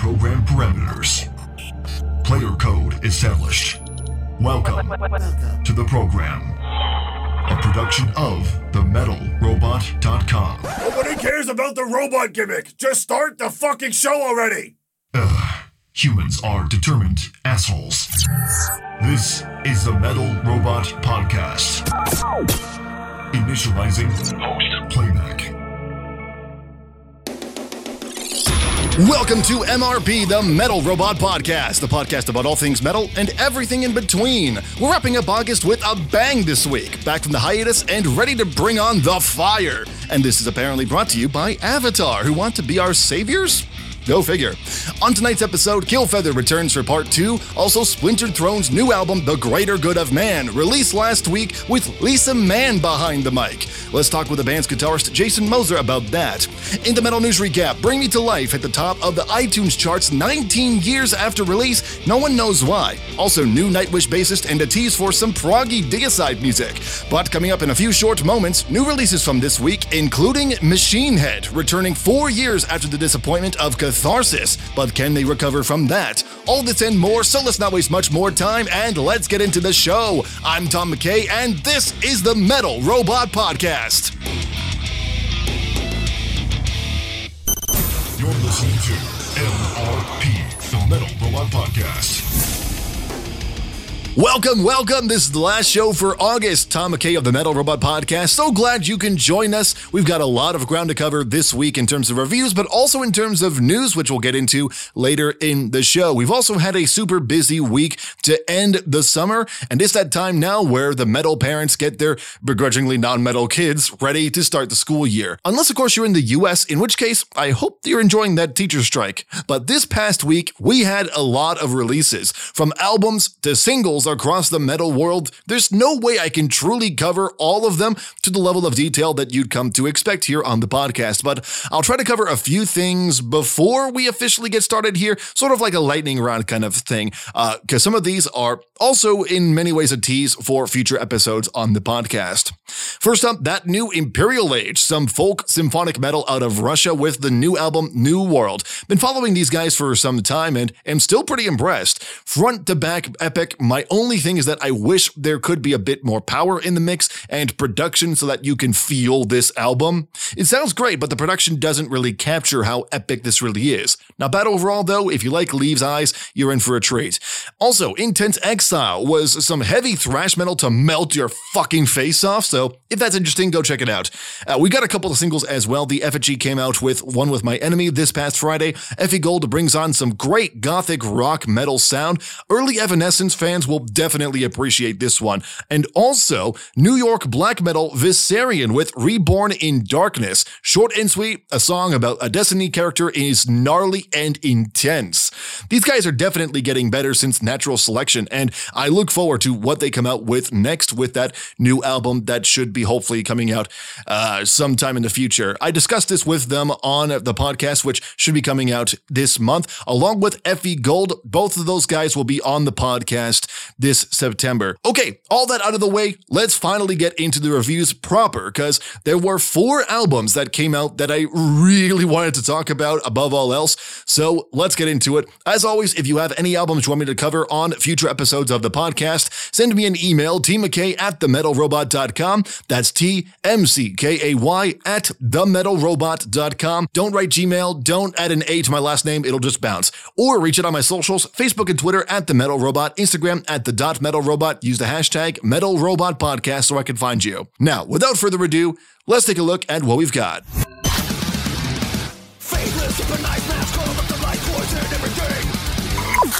program parameters. Player code established. Welcome to the program. A production of TheMetalRobot.com. Nobody cares about the robot gimmick. Just start the fucking show already. Ugh, humans are determined assholes. This is the Metal Robot Podcast. Initializing playback. Welcome to MRP, the Metal Robot Podcast, the podcast about all things metal and everything in between. We're wrapping up August with a bang this week, back from the hiatus and ready to bring on the fire. And this is apparently brought to you by Avatar, who want to be our saviors? Go figure. On tonight's episode, Killfeather returns for part two. Also, Splintered Throne's new album, The Greater Good of Man, released last week with Lisa Mann behind the mic. Let's talk with the band's guitarist Jason Moser about that. In the Metal News Recap, Bring Me to Life at the top of the iTunes charts 19 years after release. No one knows why. Also, new Nightwish bassist and a tease for some proggy Deicide music. But coming up in a few short moments, new releases from this week, including Machine Head, returning four years after the disappointment of Catharsis. But can they recover from that? All this and more, so let's not waste much more time and let's get into the show. I'm Tom McKay, and this is the Metal Robot Podcast. You're listening to MRP, the Metal Robot Podcast. Welcome, welcome. This is the last show for August. Tom McKay of the Metal Robot Podcast. So glad you can join us. We've got a lot of ground to cover this week in terms of reviews, but also in terms of news, which we'll get into later in the show. We've also had a super busy week to end the summer, and it's that time now where the metal parents get their begrudgingly non metal kids ready to start the school year. Unless, of course, you're in the US, in which case, I hope you're enjoying that teacher strike. But this past week, we had a lot of releases from albums to singles across the metal world. There's no way I can truly cover all of them to the level of detail that you'd come to expect here on the podcast, but I'll try to cover a few things before we officially get started here, sort of like a lightning round kind of thing, because uh, some of these are also in many ways a tease for future episodes on the podcast. First up, that new Imperial Age, some folk symphonic metal out of Russia with the new album New World. Been following these guys for some time and am still pretty impressed. Front to back epic. My only thing is that I wish there could be a bit more power in the mix and production so that you can feel this album. It sounds great, but the production doesn't really capture how epic this really is. Not bad overall though, if you like Leaves Eyes, you're in for a treat. Also, Intense Exile was some heavy thrash metal to melt your fucking face off, so if that's interesting, go check it out. Uh, we got a couple of singles as well. The Effigy came out with One With My Enemy this past Friday. Effie Gold brings on some great gothic rock metal sound. Early Evanescence fans will definitely appreciate this one. And also, New York black metal Viserion with Reborn in Darkness. Short and sweet, a song about a Destiny character is gnarly and intense. These guys are definitely getting better since Natural Selection, and I look forward to what they come out with next with that new album that should be hopefully coming out uh, sometime in the future. I discussed this with them on the podcast, which should be coming out this month, along with Effie Gold. Both of those guys will be on the podcast this September. Okay, all that out of the way, let's finally get into the reviews proper, because there were four albums that came out that I really wanted to talk about above all else. So let's get into it. As always, if you have any albums you want me to cover on future episodes of the podcast, send me an email, tmckay at themetalrobot.com. That's T M C K A Y at themetalrobot.com. Don't write Gmail, don't add an A to my last name, it'll just bounce. Or reach out on my socials Facebook and Twitter at The Metal Robot, Instagram at The Dot Metal Robot. Use the hashtag Metal Robot Podcast so I can find you. Now, without further ado, let's take a look at what we've got.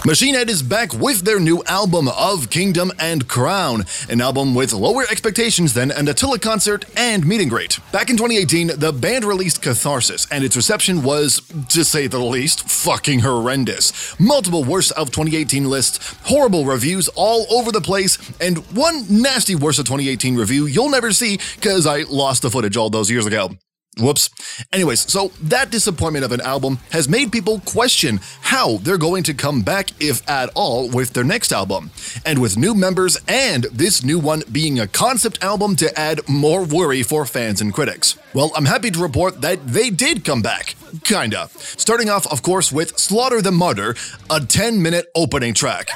Machine Head is back with their new album of Kingdom and Crown, an album with lower expectations than an Attila concert and meet and greet. Back in 2018, the band released Catharsis, and its reception was, to say the least, fucking horrendous. Multiple worst of 2018 lists, horrible reviews all over the place, and one nasty worst of 2018 review you'll never see because I lost the footage all those years ago. Whoops. Anyways, so that disappointment of an album has made people question how they're going to come back, if at all, with their next album. And with new members and this new one being a concept album to add more worry for fans and critics. Well, I'm happy to report that they did come back. Kinda. Starting off, of course, with Slaughter the Martyr, a 10 minute opening track.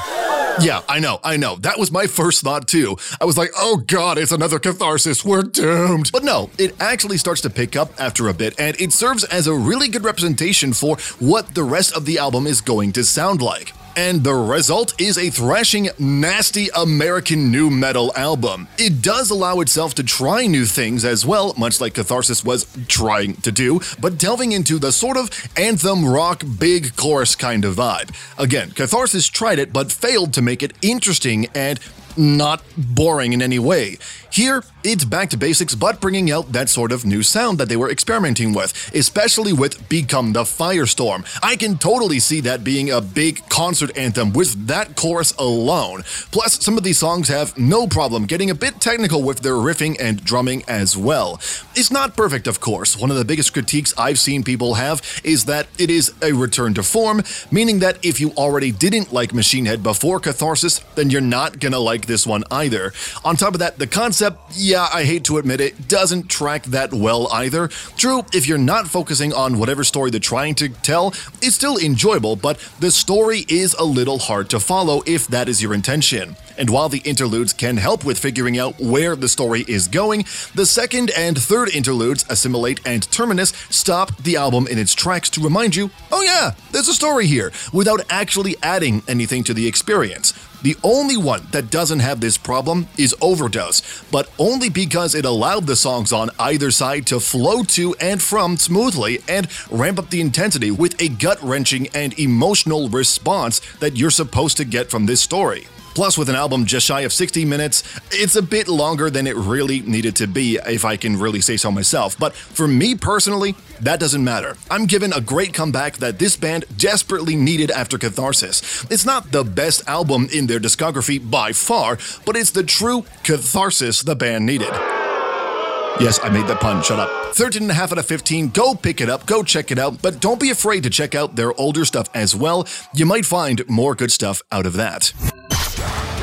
Yeah, I know, I know. That was my first thought too. I was like, oh god, it's another catharsis. We're doomed. But no, it actually starts to pick up after a bit, and it serves as a really good representation for what the rest of the album is going to sound like. And the result is a thrashing, nasty American nu metal album. It does allow itself to try new things as well, much like Catharsis was trying to do, but delving into the sort of anthem rock big chorus kind of vibe. Again, Catharsis tried it but failed to make it interesting and not boring in any way. Here, it's back to basics, but bringing out that sort of new sound that they were experimenting with, especially with Become the Firestorm. I can totally see that being a big concert anthem with that chorus alone. Plus, some of these songs have no problem getting a bit technical with their riffing and drumming as well. It's not perfect, of course. One of the biggest critiques I've seen people have is that it is a return to form, meaning that if you already didn't like Machine Head before Catharsis, then you're not gonna like this one either. On top of that, the concept yeah, I hate to admit it, doesn't track that well either. True, if you're not focusing on whatever story they're trying to tell, it's still enjoyable, but the story is a little hard to follow if that is your intention. And while the interludes can help with figuring out where the story is going, the second and third interludes, Assimilate and Terminus, stop the album in its tracks to remind you, oh yeah, there's a story here, without actually adding anything to the experience. The only one that doesn't have this problem is Overdose, but only because it allowed the songs on either side to flow to and from smoothly and ramp up the intensity with a gut wrenching and emotional response that you're supposed to get from this story. Plus, with an album just shy of 60 minutes, it's a bit longer than it really needed to be, if I can really say so myself. But for me personally, that doesn't matter. I'm given a great comeback that this band desperately needed after Catharsis. It's not the best album in their discography by far, but it's the true catharsis the band needed. Yes, I made that pun. Shut up. 13 and a half out of 15. Go pick it up. Go check it out. But don't be afraid to check out their older stuff as well. You might find more good stuff out of that. Podcast.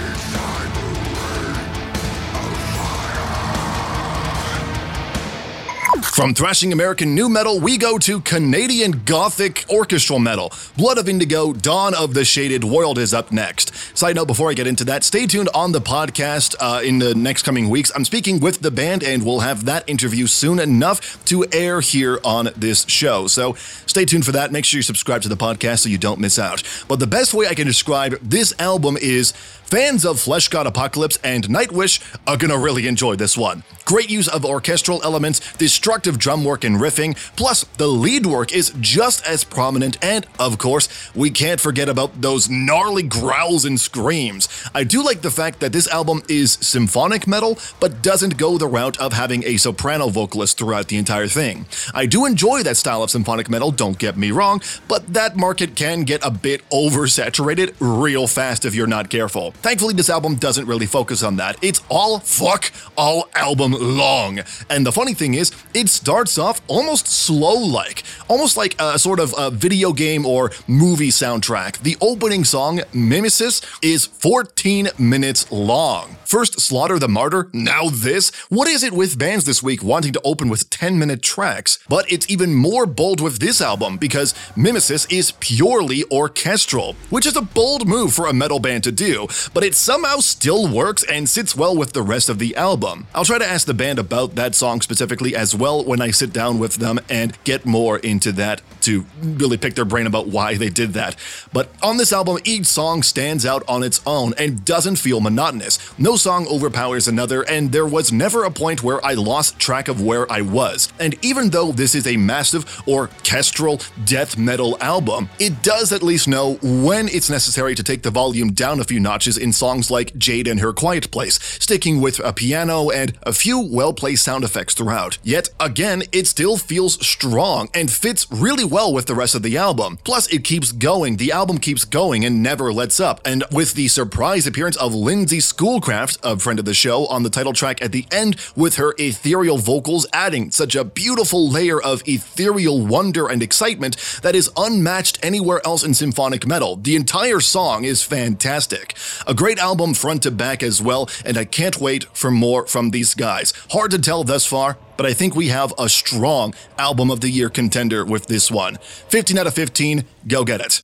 From thrashing American nu metal, we go to Canadian Gothic orchestral metal. Blood of Indigo, Dawn of the Shaded World is up next. Side note before I get into that, stay tuned on the podcast uh, in the next coming weeks. I'm speaking with the band, and we'll have that interview soon enough to air here on this show. So stay tuned for that. Make sure you subscribe to the podcast so you don't miss out. But the best way I can describe this album is Fans of Fleshgod Apocalypse and Nightwish are gonna really enjoy this one. Great use of orchestral elements, destructive drum work and riffing, plus the lead work is just as prominent, and of course, we can't forget about those gnarly growls and screams. I do like the fact that this album is symphonic metal, but doesn't go the route of having a soprano vocalist throughout the entire thing. I do enjoy that style of symphonic metal, don't get me wrong, but that market can get a bit oversaturated real fast if you're not careful. Thankfully, this album doesn't really focus on that. It's all fuck all album long. And the funny thing is, it starts off almost slow like, almost like a sort of a video game or movie soundtrack. The opening song, Mimesis, is 14 minutes long. First, Slaughter the Martyr, now this. What is it with bands this week wanting to open with 10 minute tracks? But it's even more bold with this album because Mimesis is purely orchestral, which is a bold move for a metal band to do, but it somehow still works and sits well with the rest of the album. I'll try to ask the band about that song specifically as well when I sit down with them and get more into that to really pick their brain about why they did that. But on this album, each song stands out on its own and doesn't feel monotonous. No song overpowers another, and there was never a point where I lost track of where I was. And even though this is a massive orchestral death metal album, it does at least know when it's necessary to take the volume down a few notches in songs like Jade and Her Quiet Place, sticking with a piano and a few well placed sound effects throughout. Yet again, it still feels strong and fits really well with the rest of the album. Plus, it keeps going, the album keeps going and never lets up. And with the surprise appearance of Lindsay Schoolcraft, a friend of the show, on the title track at the end, with her ethereal vocals adding such a beautiful layer of ethereal wonder and excitement that is unmatched anywhere else in symphonic metal. The entire song is fantastic. A great album front to back as well, and I can't wait for more from these guys. Hard to tell thus far, but I think we have a strong album of the year contender with this one. 15 out of 15, go get it.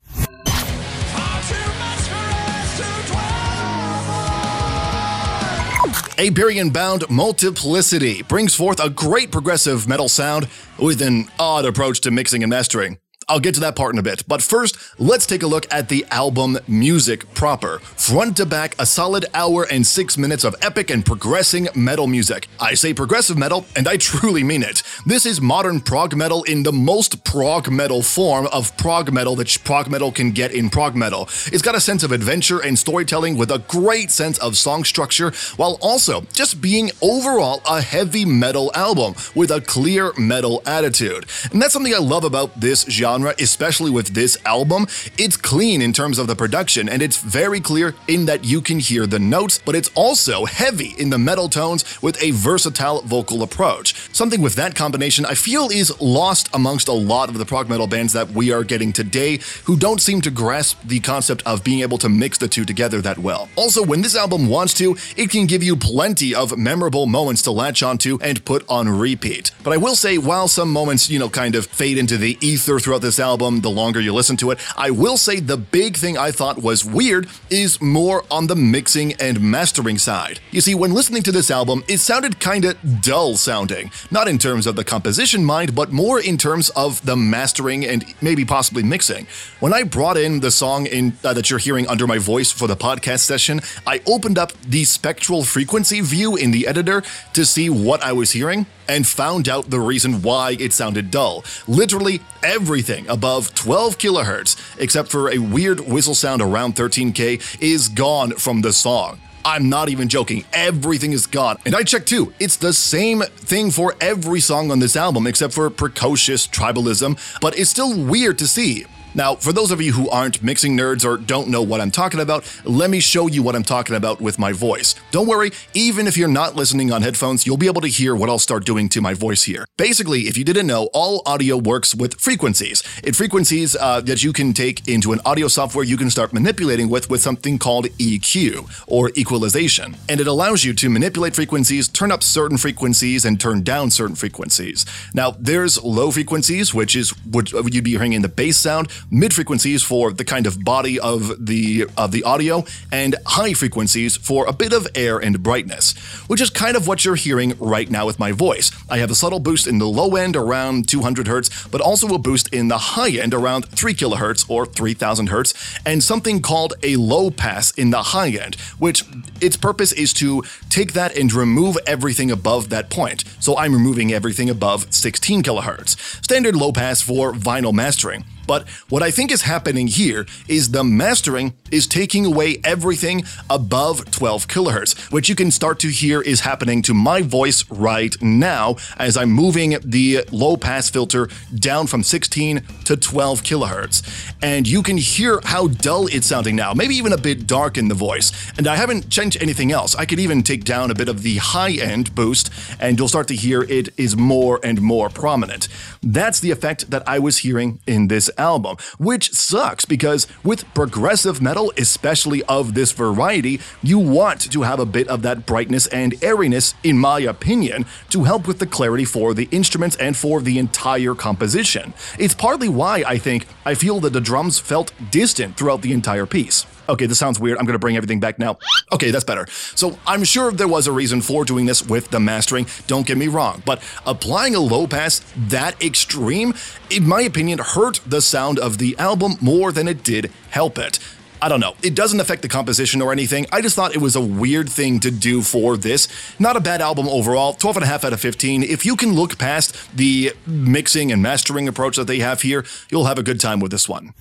Aberian Bound Multiplicity brings forth a great progressive metal sound with an odd approach to mixing and mastering. I'll get to that part in a bit, but first, let's take a look at the album music proper. Front to back, a solid hour and six minutes of epic and progressing metal music. I say progressive metal, and I truly mean it. This is modern prog metal in the most prog metal form of prog metal that prog metal can get in prog metal. It's got a sense of adventure and storytelling with a great sense of song structure, while also just being overall a heavy metal album with a clear metal attitude. And that's something I love about this genre genre, especially with this album, it's clean in terms of the production and it's very clear in that you can hear the notes, but it's also heavy in the metal tones with a versatile vocal approach. Something with that combination I feel is lost amongst a lot of the prog metal bands that we are getting today who don't seem to grasp the concept of being able to mix the two together that well. Also, when this album wants to, it can give you plenty of memorable moments to latch onto and put on repeat. But I will say, while some moments, you know, kind of fade into the ether throughout the this album the longer you listen to it. I will say the big thing I thought was weird is more on the mixing and mastering side. You see, when listening to this album, it sounded kinda dull sounding. Not in terms of the composition mind, but more in terms of the mastering and maybe possibly mixing. When I brought in the song in, uh, that you're hearing under my voice for the podcast session, I opened up the spectral frequency view in the editor to see what I was hearing and found out the reason why it sounded dull. Literally everything above 12 kilohertz, except for a weird whistle sound around 13k, is gone from the song. I'm not even joking. Everything is gone. And I checked too. It's the same thing for every song on this album, except for precocious tribalism, but it's still weird to see. Now, for those of you who aren't mixing nerds or don't know what I'm talking about, let me show you what I'm talking about with my voice. Don't worry, even if you're not listening on headphones, you'll be able to hear what I'll start doing to my voice here. Basically, if you didn't know, all audio works with frequencies. It frequencies uh, that you can take into an audio software you can start manipulating with with something called EQ or equalization. And it allows you to manipulate frequencies, turn up certain frequencies, and turn down certain frequencies. Now, there's low frequencies, which is what you'd be hearing in the bass sound mid frequencies for the kind of body of the of the audio, and high frequencies for a bit of air and brightness, which is kind of what you're hearing right now with my voice. I have a subtle boost in the low end around 200 hertz, but also a boost in the high end around 3 kilohertz or 3000 hertz, and something called a low pass in the high end, which its purpose is to take that and remove everything above that point. So I'm removing everything above 16 kilohertz. Standard low pass for vinyl mastering. But what I think is happening here is the mastering is taking away everything above 12 kilohertz, which you can start to hear is happening to my voice right now as I'm moving the low pass filter down from 16 to 12 kilohertz. And you can hear how dull it's sounding now, maybe even a bit dark in the voice. And I haven't changed anything else. I could even take down a bit of the high end boost, and you'll start to hear it is more and more prominent. That's the effect that I was hearing in this album, which sucks because with progressive metal, especially of this variety, you want to have a bit of that brightness and airiness, in my opinion, to help with the clarity for the instruments and for the entire composition. It's partly why I think I feel that the drums felt distant throughout the entire piece. Okay, this sounds weird. I'm going to bring everything back now. Okay, that's better. So I'm sure there was a reason for doing this with the mastering, don't get me wrong, but applying a low pass that extreme, in my opinion, hurt the sound of the album more than it did help it. I don't know. It doesn't affect the composition or anything. I just thought it was a weird thing to do for this. Not a bad album overall. 12.5 out of 15. If you can look past the mixing and mastering approach that they have here, you'll have a good time with this one.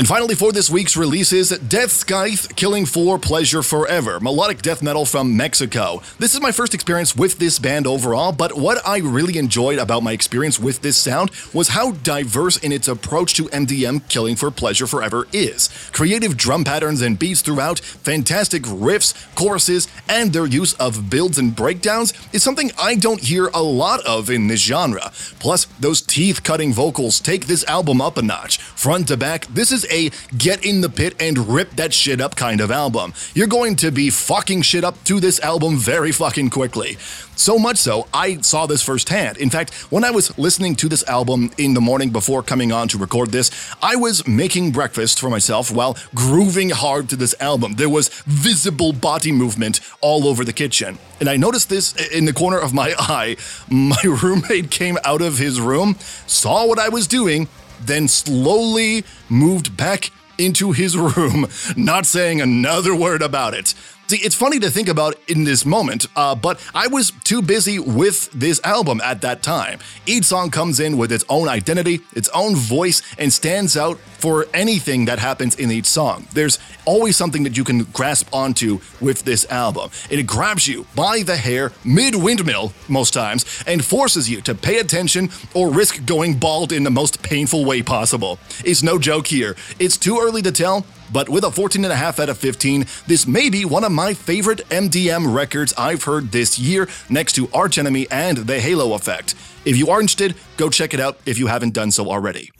And finally, for this week's releases, Death Scythe Killing for Pleasure Forever, melodic death metal from Mexico. This is my first experience with this band overall, but what I really enjoyed about my experience with this sound was how diverse in its approach to MDM Killing for Pleasure Forever is. Creative drum patterns and beats throughout, fantastic riffs, choruses, and their use of builds and breakdowns is something I don't hear a lot of in this genre. Plus, those teeth cutting vocals take this album up a notch. Front to back, this is a get in the pit and rip that shit up kind of album. You're going to be fucking shit up to this album very fucking quickly. So much so, I saw this firsthand. In fact, when I was listening to this album in the morning before coming on to record this, I was making breakfast for myself while grooving hard to this album. There was visible body movement all over the kitchen. And I noticed this in the corner of my eye. My roommate came out of his room, saw what I was doing, then slowly moved back into his room, not saying another word about it. See, it's funny to think about in this moment, uh, but I was too busy with this album at that time. Each song comes in with its own identity, its own voice, and stands out for anything that happens in each song. There's always something that you can grasp onto with this album. It grabs you by the hair mid windmill, most times, and forces you to pay attention or risk going bald in the most painful way possible. It's no joke here. It's too early to tell, but with a 14.5 out of 15, this may be one of my favorite MDM records I've heard this year, next to Arch Enemy and The Halo Effect. If you are interested, go check it out if you haven't done so already.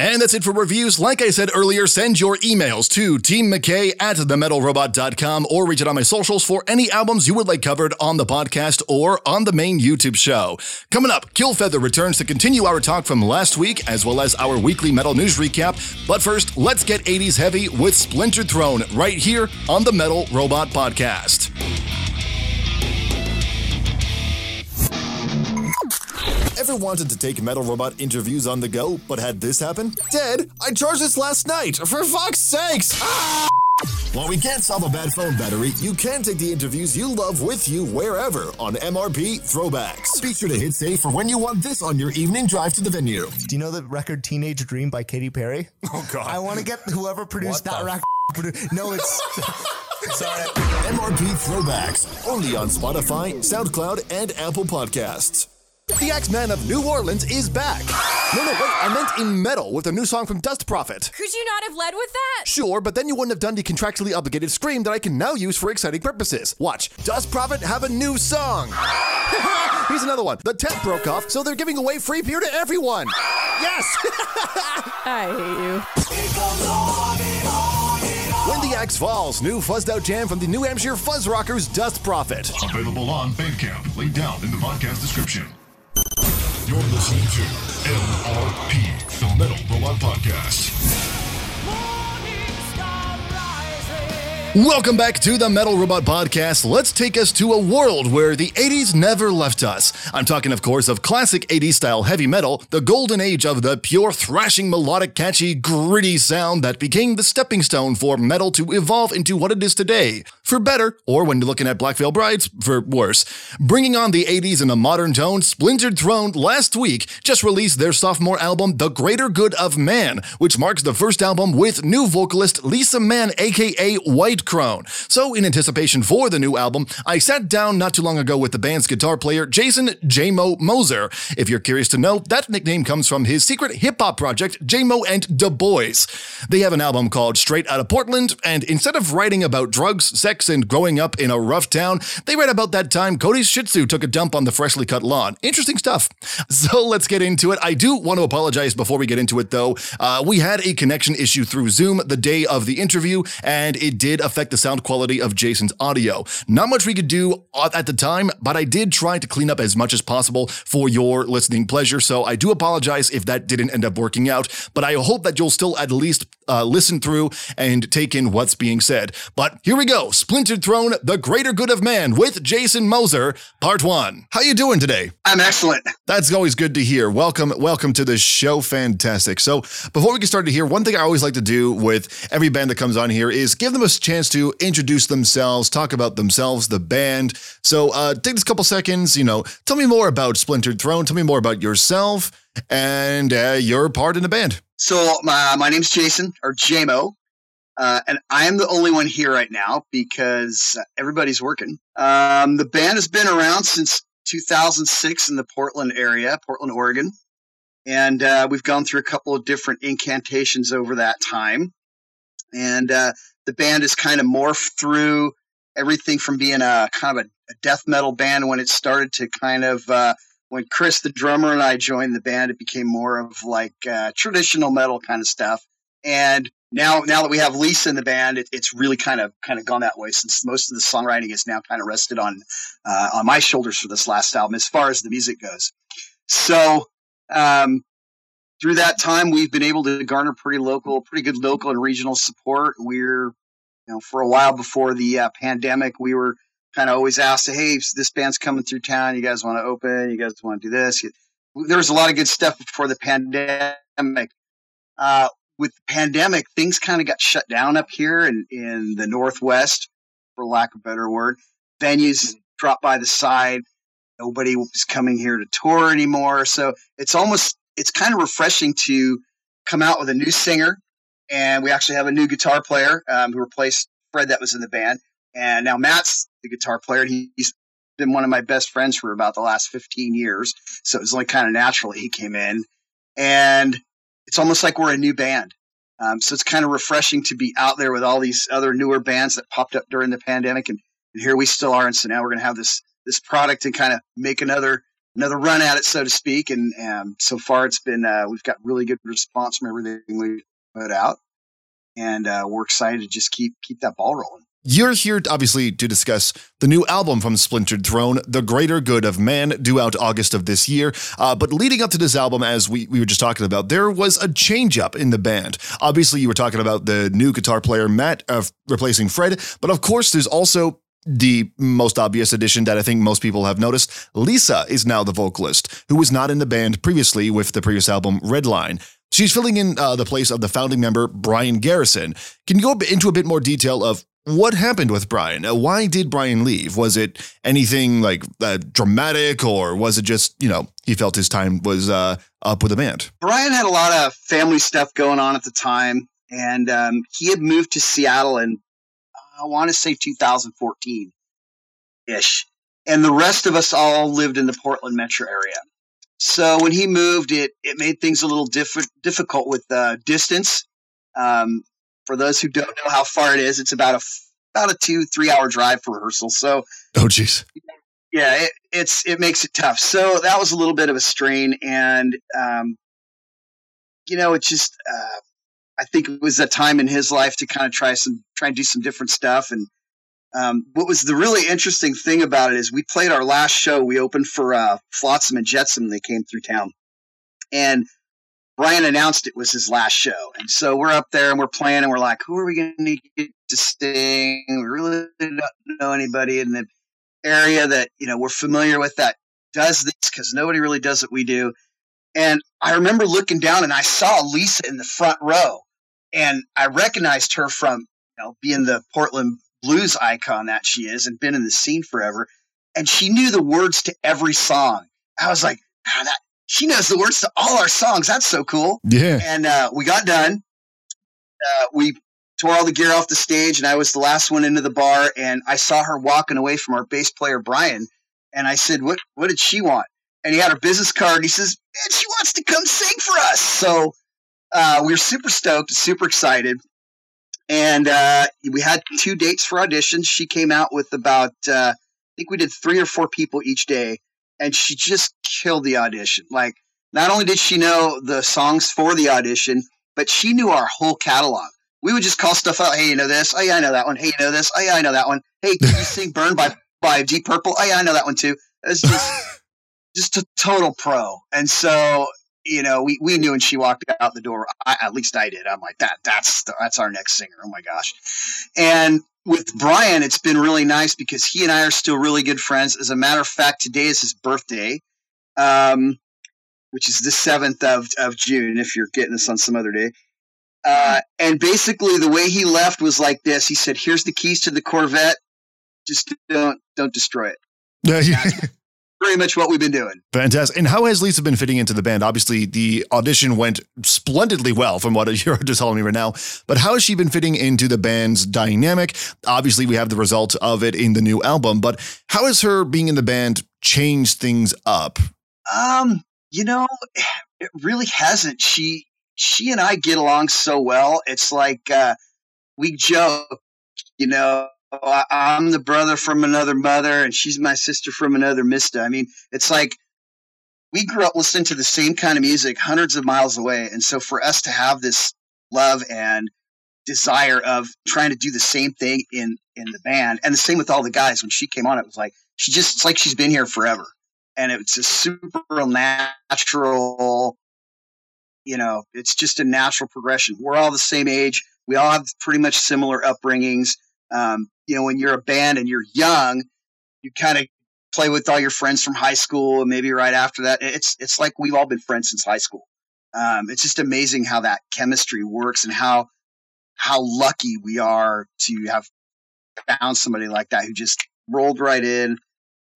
And that's it for reviews. Like I said earlier, send your emails to T McKay at themetalrobot.com or reach out on my socials for any albums you would like covered on the podcast or on the main YouTube show. Coming up, Killfeather returns to continue our talk from last week, as well as our weekly metal news recap. But first, let's get 80s heavy with Splintered Throne right here on the Metal Robot Podcast. Ever wanted to take Metal Robot interviews on the go, but had this happen? Dead? I charged this last night, for fuck's sakes! Ah! While we can't solve a bad phone battery, you can take the interviews you love with you wherever on MRP Throwbacks. Be sure to hit save for when you want this on your evening drive to the venue. Do you know the record Teenage Dream by Katy Perry? Oh god. I want to get whoever produced What that record. produ- no, it's. Sorry. MRP Throwbacks, only on Spotify, SoundCloud, and Apple Podcasts. The X-Man of New Orleans is back. No, no, wait, I meant in metal with a new song from Dust Prophet. Could you not have led with that? Sure, but then you wouldn't have done the contractually obligated scream that I can now use for exciting purposes. Watch, Dust Prophet have a new song. Here's another one. The tent broke off, so they're giving away free beer to everyone. Yes! I hate you. when the axe falls, new fuzzed out jam from the New Hampshire Fuzz Rockers Dust Prophet. Available on Bandcamp. Link down in the podcast description. You're listening to MRP, the Metal Robot Podcast. Welcome back to the Metal Robot Podcast. Let's take us to a world where the 80s never left us. I'm talking, of course, of classic 80s style heavy metal, the golden age of the pure thrashing, melodic, catchy, gritty sound that became the stepping stone for metal to evolve into what it is today. For better, or when you're looking at Black Veil Brides, for worse. Bringing on the 80s in a modern tone, Splintered Throne last week just released their sophomore album, The Greater Good of Man, which marks the first album with new vocalist Lisa Mann, aka White Crone. So, in anticipation for the new album, I sat down not too long ago with the band's guitar player, Jason JMO Moser. If you're curious to know, that nickname comes from his secret hip hop project, JMO and Du Bois. They have an album called Straight Outta Portland, and instead of writing about drugs, sex, and growing up in a rough town, they write about that time Cody's Shih Tzu took a dump on the freshly cut lawn. Interesting stuff. So let's get into it. I do want to apologize before we get into it, though. Uh, we had a connection issue through Zoom the day of the interview, and it did affect the sound quality of Jason's audio. Not much we could do at the time, but I did try to clean up as much as possible for your listening pleasure. So I do apologize if that didn't end up working out, but I hope that you'll still at least uh, listen through and take in what's being said. But here we go. Splintered Throne, The Greater Good of Man with Jason Moser, part one. How you doing today? I'm excellent. That's always good to hear. Welcome, welcome to the show. Fantastic. So, before we get started here, one thing I always like to do with every band that comes on here is give them a chance to introduce themselves, talk about themselves, the band. So, uh, take this couple seconds. You know, tell me more about Splintered Throne. Tell me more about yourself and uh, your part in the band. So my my name's Jason or JMO, uh, and I am the only one here right now because everybody's working. Um, the band has been around since 2006 in the Portland area, Portland, Oregon, and uh, we've gone through a couple of different incantations over that time. And uh, the band has kind of morphed through everything from being a kind of a, a death metal band when it started to kind of uh, when Chris, the drummer, and I joined the band, it became more of like uh, traditional metal kind of stuff. And now, now that we have Lisa in the band, it, it's really kind of kind of gone that way. Since most of the songwriting is now kind of rested on uh, on my shoulders for this last album, as far as the music goes. So um, through that time, we've been able to garner pretty local, pretty good local and regional support. We're, you know, for a while before the uh, pandemic, we were kind of always asked, "Hey, this band's coming through town. You guys want to open? You guys want to do this?" There was a lot of good stuff before the pandemic. Uh, with the pandemic, things kind of got shut down up here in, in the Northwest, for lack of a better word. Venues dropped by the side. Nobody was coming here to tour anymore. So it's almost, it's kind of refreshing to come out with a new singer. And we actually have a new guitar player um, who replaced Fred that was in the band. And now Matt's the guitar player. And he's been one of my best friends for about the last 15 years. So it was only kind of natural he came in. And it's almost like we're a new band. Um, so it's kind of refreshing to be out there with all these other newer bands that popped up during the pandemic, and, and here we still are. And so now we're going to have this this product and kind of make another another run at it, so to speak. And um, so far, it's been uh, we've got really good response from everything we put out, and uh, we're excited to just keep keep that ball rolling. You're here, obviously, to discuss the new album from Splintered Throne, The Greater Good of Man, due out August of this year. Uh, but leading up to this album, as we, we were just talking about, there was a change up in the band. Obviously, you were talking about the new guitar player, Matt, uh, replacing Fred. But of course, there's also the most obvious addition that I think most people have noticed. Lisa is now the vocalist, who was not in the band previously with the previous album, Redline. She's filling in uh, the place of the founding member, Brian Garrison. Can you go into a bit more detail of what happened with Brian? Uh, why did Brian leave? Was it anything like uh, dramatic, or was it just you know he felt his time was uh, up with the band? Brian had a lot of family stuff going on at the time, and um, he had moved to Seattle in I want to say 2014 ish, and the rest of us all lived in the Portland metro area. So when he moved, it it made things a little diff- difficult with uh, distance. Um, for those who don't know how far it is, it's about a about a two three hour drive for rehearsal. So, oh jeez, yeah, it, it's it makes it tough. So that was a little bit of a strain, and um, you know, it just uh, I think it was a time in his life to kind of try some try and do some different stuff. And um, what was the really interesting thing about it is we played our last show. We opened for uh, Flotsam and Jetsam. They came through town, and Brian announced it was his last show. And so we're up there and we're playing and we're like, who are we going to get to sing? We really don't know anybody in the area that, you know, we're familiar with that does this because nobody really does what we do. And I remember looking down and I saw Lisa in the front row and I recognized her from, you know, being the Portland blues icon that she is and been in the scene forever. And she knew the words to every song. I was like, oh, that she knows the words to all our songs. That's so cool. Yeah. And uh, we got done. Uh, we tore all the gear off the stage, and I was the last one into the bar. And I saw her walking away from our bass player Brian, and I said, "What? What did she want?" And he had her business card. And he says, "Man, she wants to come sing for us." So uh, we were super stoked, super excited, and uh, we had two dates for auditions. She came out with about, uh, I think we did three or four people each day and she just killed the audition. Like, not only did she know the songs for the audition, but she knew our whole catalog. We would just call stuff out. Hey, you know this? Oh yeah, I know that one. Hey, you know this? Oh yeah, I know that one. Hey, can you sing "Burn" by by Deep Purple? Oh yeah, I know that one too. It's just just a total pro. And so you know, we, we knew when she walked out the door. I, at least I did. I'm like that. That's that's our next singer. Oh my gosh! And with Brian, it's been really nice because he and I are still really good friends. As a matter of fact, today is his birthday, um, which is the 7th of, of June, if you're getting this on some other day. Uh, and basically, the way he left was like this. He said, "Here's the keys to the Corvette. Just don't don't destroy it." Yeah, pretty much what we've been doing. Fantastic. And how has Lisa been fitting into the band? Obviously, the audition went splendidly well from what you're just telling me right now. But how has she been fitting into the band's dynamic? Obviously, we have the result of it in the new album, but how has her being in the band changed things up? Um, you know, it really hasn't. She she and I get along so well. It's like uh, we joke, you know. Oh, I- I'm the brother from another mother, and she's my sister from another mister. I mean, it's like we grew up listening to the same kind of music hundreds of miles away, and so for us to have this love and desire of trying to do the same thing in in the band, and the same with all the guys. When she came on, it was like she just it's like she's been here forever, and it's a super natural. You know, it's just a natural progression. We're all the same age. We all have pretty much similar upbringings. Um, you know, when you're a band and you're young, you kind of play with all your friends from high school, and maybe right after that, it's it's like we've all been friends since high school. Um, it's just amazing how that chemistry works and how how lucky we are to have found somebody like that who just rolled right in.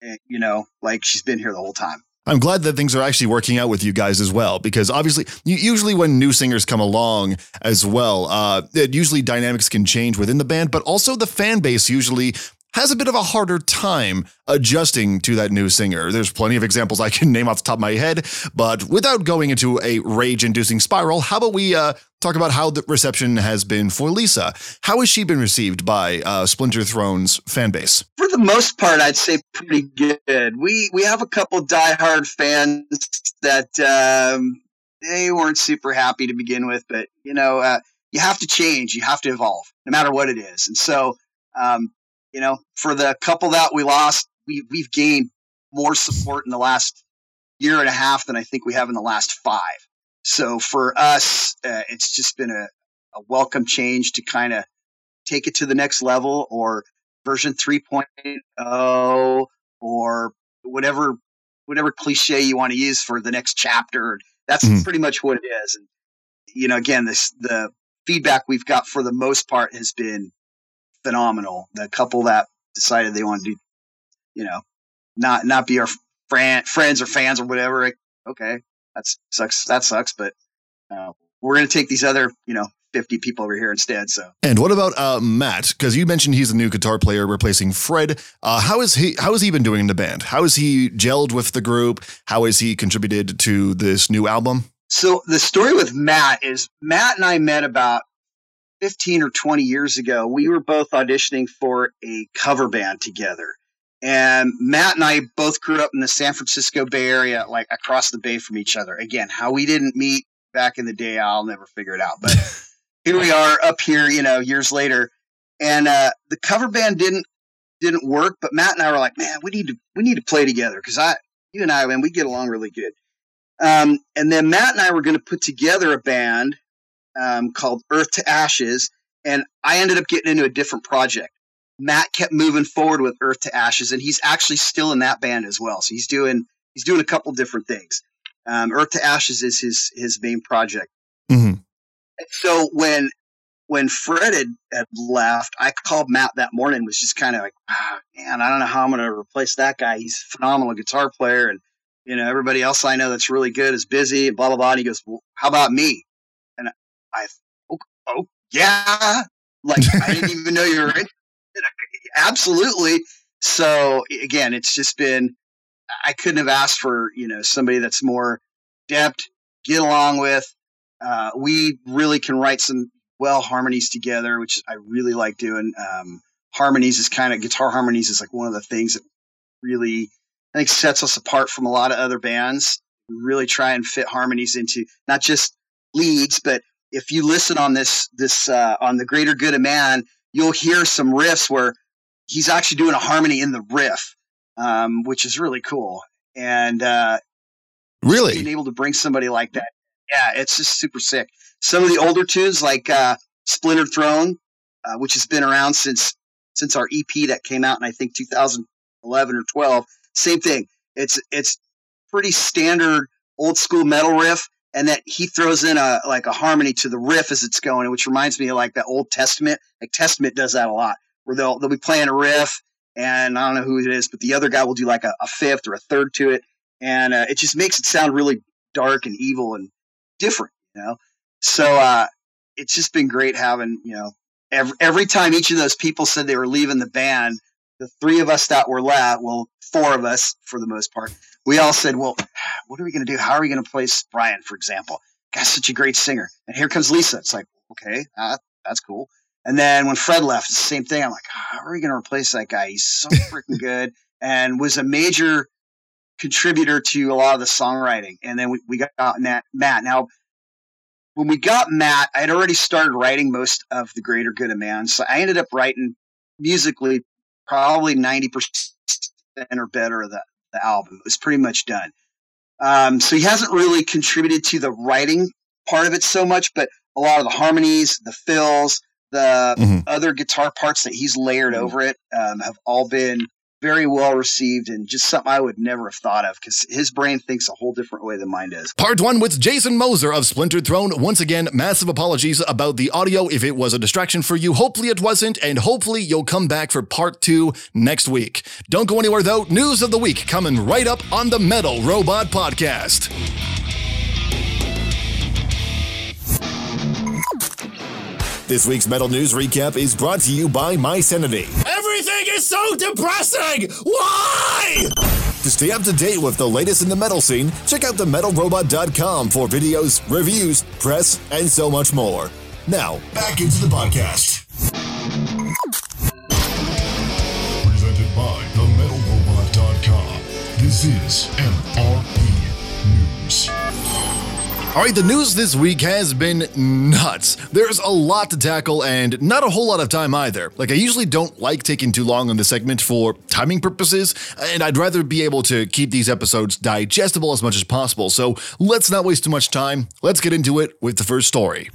eh, You know, like she's been here the whole time. I'm glad that things are actually working out with you guys as well, because obviously, usually when new singers come along as well, uh, it usually dynamics can change within the band, but also the fan base usually has a bit of a harder time adjusting to that new singer. There's plenty of examples I can name off the top of my head, but without going into a rage-inducing spiral, how about we uh, talk about how the reception has been for Lisa? How has she been received by uh, Splinter Throne's fan base? For the most part, I'd say pretty good. We we have a couple diehard fans that um, they weren't super happy to begin with, but you know, uh, you have to change, you have to evolve, no matter what it is. And so, um, you know, for the couple that we lost, we we've gained more support in the last year and a half than I think we have in the last five. So for us, uh, it's just been a, a welcome change to kind of take it to the next level or version 3.0 or whatever whatever cliche you want to use for the next chapter. That's Mhm. pretty much what it is. And you know, again, this the feedback we've got for the most part has been phenomenal. The couple that decided they want to you know, not not be our friends or fans or whatever. Okay, that sucks. That sucks, but uh, we're gonna take these other, you know, 50 people over here instead. So And what about uh, Matt? Because you mentioned he's a new guitar player replacing Fred. Uh, how is he? How has he been doing in the band? How has he gelled with the group? How has he contributed to this new album? So the story with Matt is Matt and I met about 15 or 20 years ago. We were both auditioning for a cover band together. And Matt and I both grew up in the San Francisco Bay Area, like across the bay from each other. Again, how we didn't meet back in the day, I'll never figure it out. But here we are up here, you know, years later. And uh, the cover band didn't didn't work, but Matt and I were like, man, we need to we need to play together because I you and I, man, we get along really good. Um, and then Matt and I were going to put together a band um, called Earth to Ashes, and I ended up getting into a different project. Matt kept moving forward with Earth to Ashes, and he's actually still in that band as well. So he's doing he's doing a couple different things. Um, Earth to Ashes is his his main project. Mhm. So when when Fred had, had left, I called Matt that morning. and Was just kind of like, ah, man, I don't know how I'm going to replace that guy. He's a phenomenal guitar player, and you know everybody else I know that's really good is busy and blah blah blah. And he goes, well, how about me? And I, oh, oh yeah, like I didn't even know you were in. Absolutely. So again, it's just been I couldn't have asked for you know somebody that's more adept, get along with. Uh, we really can write some well harmonies together, which I really like doing. Um, harmonies is kind of guitar harmonies is like one of the things that really I think sets us apart from a lot of other bands. We really try and fit harmonies into not just leads, but if you listen on this this uh, on the greater good of man, you'll hear some riffs where he's actually doing a harmony in the riff, um, which is really cool. And uh, being able to bring somebody like that, yeah, it's just super sick. Some of the older tunes, like uh, Splintered Throne, uh, which has been around since since our EP that came out in I think 2011 or 12. Same thing. It's it's pretty standard old school metal riff, and that he throws in a like a harmony to the riff as it's going, which reminds me of like that Old Testament. Like Testament does that a lot, where they'll they'll be playing a riff, and I don't know who it is, but the other guy will do like a, a fifth or a third to it, and uh, it just makes it sound really dark and evil and different, you know. So uh, it's just been great having you know every every time each of those people said they were leaving the band, the three of us that were left, well, four of us for the most part, we all said, well, what are we going to do? How are we going to place Brian, for example? Guy's such a great singer, and here comes Lisa. It's like okay, uh, that's cool. And then when Fred left, the same thing. I'm like, how are we going to replace that guy? He's so freaking good and was a major contributor to a lot of the songwriting. And then we, we got Matt. Matt. Now, when we got Matt, I had already started writing most of the greater good of man. So I ended up writing musically probably 90% or better of the, the album. It was pretty much done. Um, so he hasn't really contributed to the writing part of it so much, but a lot of the harmonies, the fills, the Mhm. other guitar parts that he's layered over it um, have all been very well received and just something I would never have thought of because his brain thinks a whole different way than mine does. Part one with Jason Moser of Splintered Throne. Once again, massive apologies about the audio if it was a distraction for you. Hopefully it wasn't, and hopefully you'll come back for part two next week. Don't go anywhere though. News of the week coming right up on the Metal Robot Podcast. This week's Metal News Recap is brought to you by My Sanity. Everything is so depressing! Why? To stay up to date with the latest in the metal scene, check out themetalrobot.com for videos, reviews, press, and so much more. Now, Back into the podcast. Presented by themetalrobot.com. This is MRE News. All right, the news this week has been nuts. There's a lot to tackle and not a whole lot of time either. Like, I usually don't like taking too long on the segment for timing purposes, and I'd rather be able to keep these episodes digestible as much as possible. So let's not waste too much time. Let's get into it with the first story.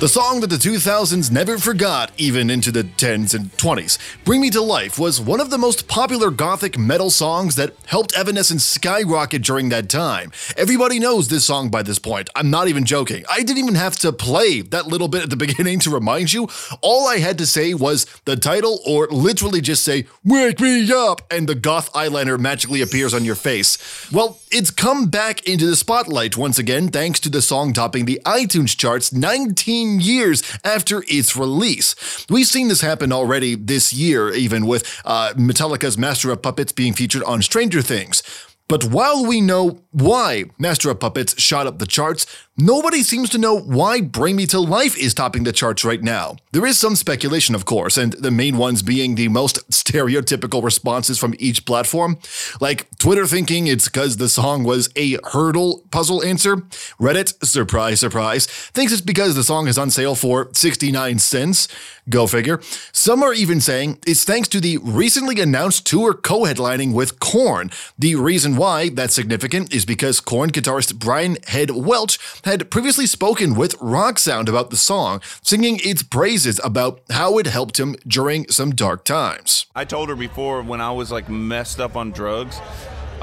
The song that the 2000s never forgot, even into the 10s and 20s, Bring Me to Life was one of the most popular gothic metal songs that helped Evanescence skyrocket during that time. Everybody knows this song by this point. I'm not even joking. I didn't even have to play that little bit at the beginning to remind you. All I had to say was the title or literally just say, Wake me up, and the goth eyeliner magically appears on your face. Well, it's come back into the spotlight once again thanks to the song topping the iTunes charts 19 years after its release. We've seen this happen already this year, even with uh, Metallica's Master of Puppets being featured on Stranger Things. But while we know why Master of Puppets shot up the charts, nobody seems to know why Bring Me to Life is topping the charts right now. There is some speculation, of course, and the main ones being the most stereotypical responses from each platform. Like Twitter thinking it's because the song was a Heardle puzzle answer. Reddit, surprise, surprise, thinks it's because the song is on sale for 69 cents. Go figure. Some are even saying it's thanks to the recently announced tour co headlining with Korn. The reason why that's significant is because Korn guitarist Brian Head Welch had previously spoken with Rock Sound about the song, singing its praises about how it helped him during some dark times. I told her before when I was like messed up on drugs,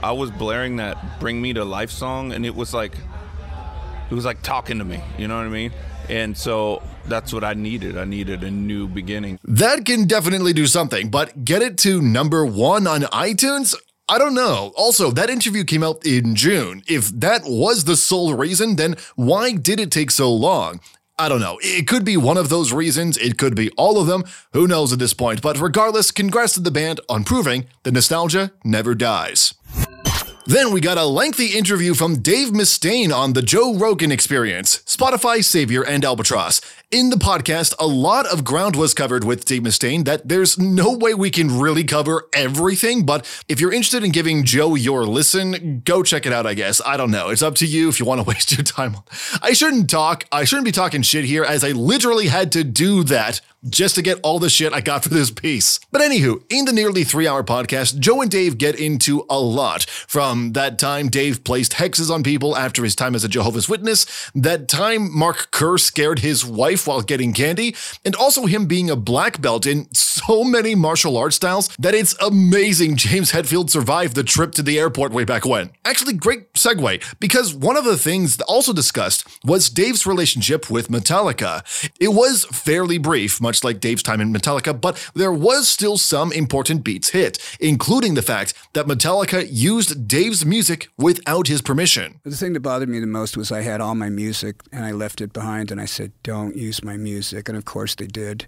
I was blaring that "Bring Me to Life" song, and it was like, it was like talking to me. You know what I mean? And so that's what I needed. I needed a new beginning. That can definitely do something, but get it to number one on iTunes? I don't know. Also, that interview came out in June. If that was the sole reason, then why did it take so long? I don't know. It could be one of those reasons. It could be all of them. Who knows at this point? But regardless, congrats to the band on proving that nostalgia never dies. Then we got a lengthy interview from Dave Mustaine on the Joe Rogan Experience, Spotify, Savior, and Albatross. In the podcast, a lot of ground was covered with Dave Mustaine that there's no way we can really cover everything, but if you're interested in giving Joe your listen, go check it out, I guess. I don't know. It's up to you if you want to waste your time. I shouldn't talk. I shouldn't be talking shit here as I literally had to do that just to get all the shit I got for this piece. But anywho, in the nearly three hour podcast, Joe and Dave get into a lot. From that time Dave placed hexes on people after his time as a Jehovah's Witness, that time Mark Kerr scared his wife wife while getting candy, and also him being a black belt in so many martial arts styles that it's amazing James Hetfield survived the trip to the airport way back when. Actually, great segue, because one of the things also discussed was Dave's relationship with Metallica. It was fairly brief, much like Dave's time in Metallica, but there was still some important beats hit, including the fact that Metallica used Dave's music without his permission. The thing that bothered me the most was I had all my music and I left it behind and I said, don't use my music. And of course they did.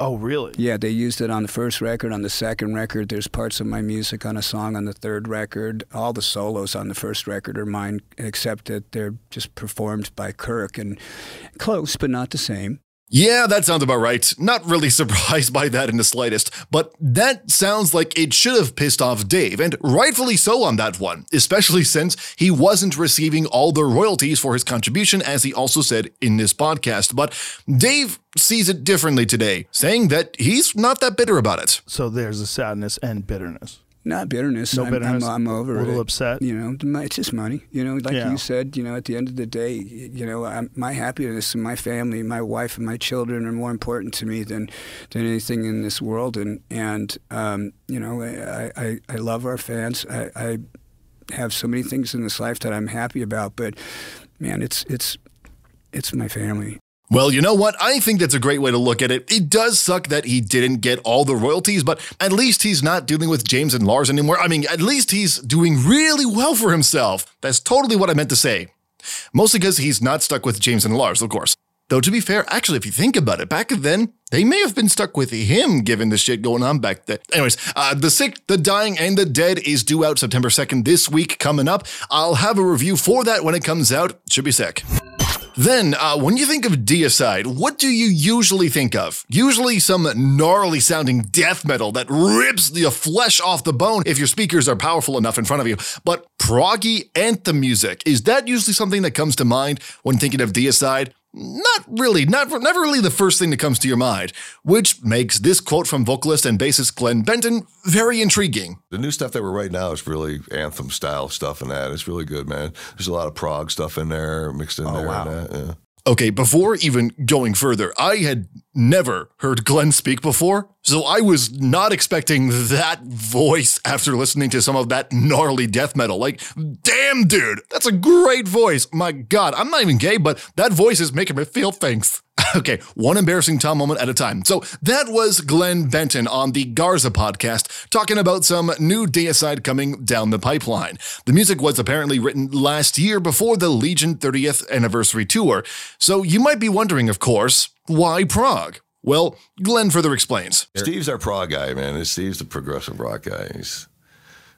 Oh, really? Yeah, they used it on the first record. On the second record, there's parts of my music on a song on the third record. All the solos on the first record are mine, except that they're just performed by Kirk and close, but not the same. Yeah, that sounds about right. Not really surprised by that in the slightest, but that sounds like it should have pissed off Dave, and rightfully so on that one, especially since he wasn't receiving all the royalties for his contribution, as he also said in this podcast. But Dave sees it differently today, saying that he's not that bitter about it. So there's a sadness and bitterness. Not bitterness. No I'm, bitterness. I'm, I'm over A little it. upset. You know, it's just money. You know, like Yeah. you said. You know, at the end of the day, you know, I'm, my happiness and my family, my wife and my children are more important to me than than anything in this world. And and um, you know, I, I I love our fans. I, I have so many things in this life that I'm happy about. But man, it's it's it's my family. Well, you know what? I think that's a great way to look at it. It does suck that he didn't get all the royalties, but at least he's not dealing with James and Lars anymore. I mean, at least he's doing really well for himself. That's totally what I meant to say. Mostly because he's not stuck with James and Lars, of course. Though, to be fair, actually, if you think about it, back then, they may have been stuck with him given the shit going on back then. Anyways, uh, The Sick, The Dying, and The Dead is due out September 2nd this week coming up. I'll have a review for that when it comes out. Should be sick. Then, uh, when you think of Deicide, what do you usually think of? Usually some gnarly sounding death metal that rips the flesh off the bone if your speakers are powerful enough in front of you. But proggy anthem music, is that usually something that comes to mind when thinking of Deicide? Not really, not, never really the first thing that comes to your mind, which makes this quote from vocalist and bassist Glenn Benton very intriguing. The new stuff that we're writing now is really anthem style stuff and that. It's really good, man. There's a lot of prog stuff in there mixed in oh, there wow. and that. Yeah. Okay, before even going further, I had never heard Glenn speak before, so I was not expecting that voice after listening to some of that gnarly death metal. Like, damn, dude, that's a great voice. My God, I'm not even gay, but that voice is making me feel things. Okay, one embarrassing Tom moment at a time. So that was Glenn Benton on the Garza podcast talking about some new deicide coming down the pipeline. The music was apparently written last year before the Legion 30th anniversary tour. So you might be wondering, of course, why prog? Well, Glenn further explains. Steve's our prog guy, man. Steve's the progressive rock guy. He's,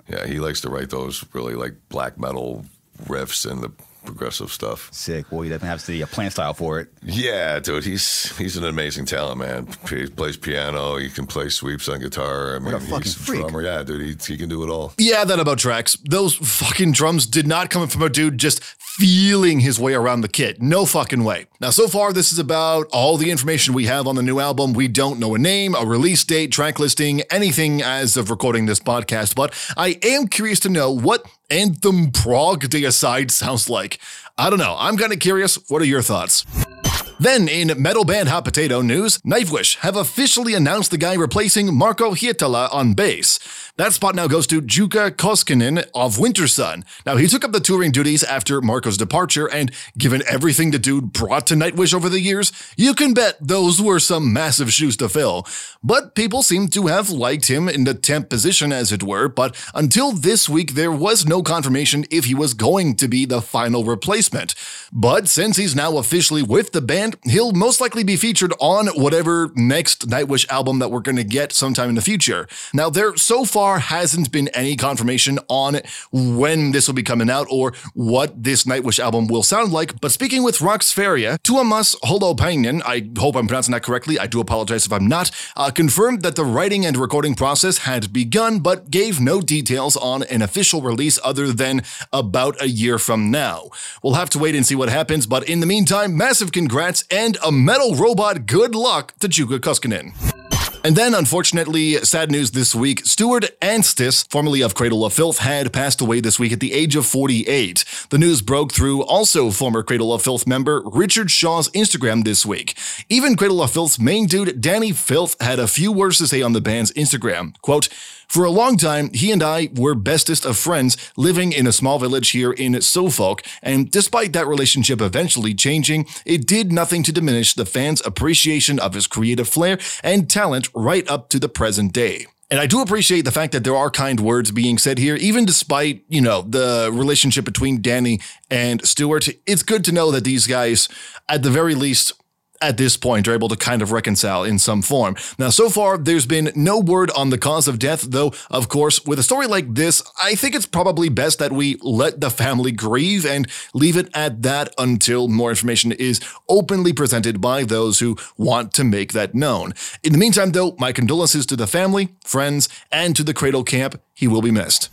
yeah, he likes to write those really like black metal riffs and the progressive stuff. Sick. Well, he doesn't have the uh, plant style for it. Yeah, dude, he's he's an amazing talent, man. He plays piano, he can play sweeps on guitar. I mean, a fucking he's a freak. drummer. Yeah, dude, he, he can do it all. Yeah, that about tracks. Those fucking drums did not come from a dude just feeling his way around the kit. No fucking way. Now, so far, this is about all the information we have on the new album. We don't know a name, a release date, track listing, anything as of recording this podcast, but I am curious to know what Anthem prog Day aside sounds like. I don't know. I'm kind of curious. What are your thoughts? Then, in metal band Hot Potato news, Nightwish have officially announced the guy replacing Marco Hietala on bass. That spot now goes to Jukka Koskinen of Wintersun. Now, he took up the touring duties after Marco's departure, and given everything the dude brought to Nightwish over the years, you can bet those were some massive shoes to fill. But people seem to have liked him in the temp position, as it were, but until this week, there was no confirmation if he was going to be the final replacement. But since he's now officially with the band, he'll most likely be featured on whatever next Nightwish album that we're going to get sometime in the future. Now, there so far hasn't been any confirmation on when this will be coming out or what this Nightwish album will sound like, but speaking with Rox Feria, Tuomas Holopainen, I hope I'm pronouncing that correctly, I do apologize if I'm not, uh, confirmed that the writing and recording process had begun, but gave no details on an official release other than about a year from now. We'll have to wait and see what happens, but in the meantime, massive congrats and a metal robot good luck to Jukka Koskinen. And then, unfortunately, sad news this week Stuart Anstis, formerly of Cradle of Filth, had passed away this week at the age of 48. The news broke through also former Cradle of Filth member Richard Shaw's Instagram this week. Even Cradle of Filth's main dude, Dani Filth, had a few words to say on the band's Instagram. Quote, for a long time, he and I were bestest of friends living in a small village here in Suffolk, and despite that relationship eventually changing, it did nothing to diminish the fans' appreciation of his creative flair and talent right up to the present day. And I do appreciate the fact that there are kind words being said here, even despite, you know, the relationship between Dani and Stuart. It's good to know that these guys, at the very least, at this point are able to kind of reconcile in some form. Now, so far, there's been no word on the cause of death, though, of course, with a story like this, I think it's probably best that we let the family grieve and leave it at that until more information is openly presented by those who want to make that known. In the meantime, though, my condolences to the family, friends, and to the Cradle Camp. He will be missed.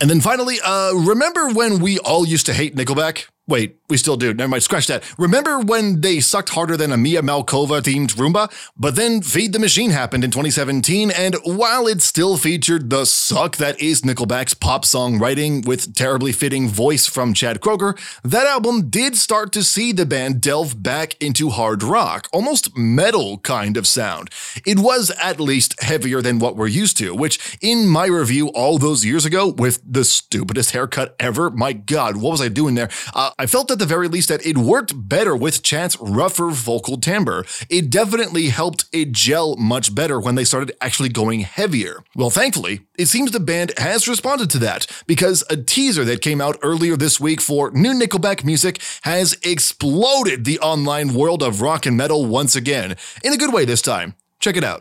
And then finally, uh, remember when we all used to hate Nickelback? Wait, we still do. Never mind, scratch that. Remember when they sucked harder than a Mia Malkova themed Roomba? But then Feed the Machine happened in 2017, and while it still featured the suck that is Nickelback's pop song writing with terribly fitting voice from Chad Kroeger, that album did start to see the band delve back into hard rock, almost metal kind of sound. It was at least heavier than what we're used to, which in my review all those years ago with the stupidest haircut ever, my god, what was I doing there? Uh, I felt at the very least that it worked better with Chad's rougher vocal timbre. It definitely helped it gel much better when they started actually going heavier. Well, thankfully, it seems the band has responded to that because a teaser that came out earlier this week for new Nickelback music has exploded the online world of rock and metal once again, in a good way this time. Check it out.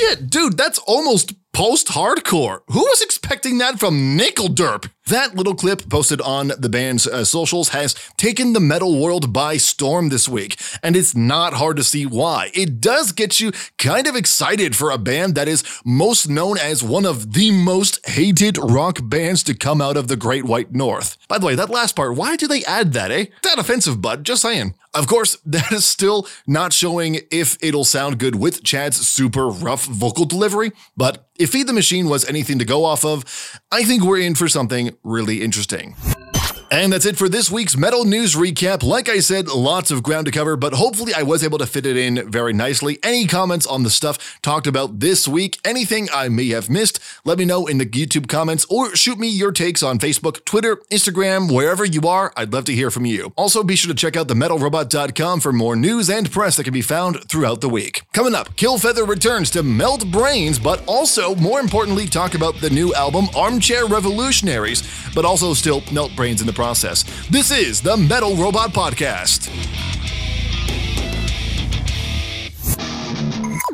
Shit, dude, that's almost post hardcore. Who was expecting that from Nickel Derp? That little clip posted on the band's uh, socials has taken the metal world by storm this week, and it's not hard to see why. It does get you kind of excited for a band that is most known as one of the most hated rock bands to come out of the Great White North. By the way, that last part, why do they add that, eh? That offensive, bud, just saying. Of course, that is still not showing if it'll sound good with Chad's super rough vocal delivery, but if Feed the Machine was anything to go off of, I think we're in for something really interesting. And that's it for this week's Metal News Recap. Like I said, lots of ground to cover, but hopefully I was able to fit it in very nicely. Any comments on the stuff talked about this week, anything I may have missed, let me know in the YouTube comments or shoot me your takes on Facebook, Twitter, Instagram, wherever you are. I'd love to hear from you. Also, be sure to check out themetalrobot.com for more news and press that can be found throughout the week. Coming up, Killfeather returns to melt brains, but also, more importantly, talk about the new album Armchair Revolutionaries, but also still melt brains in the process. This is the Metal Robot Podcast.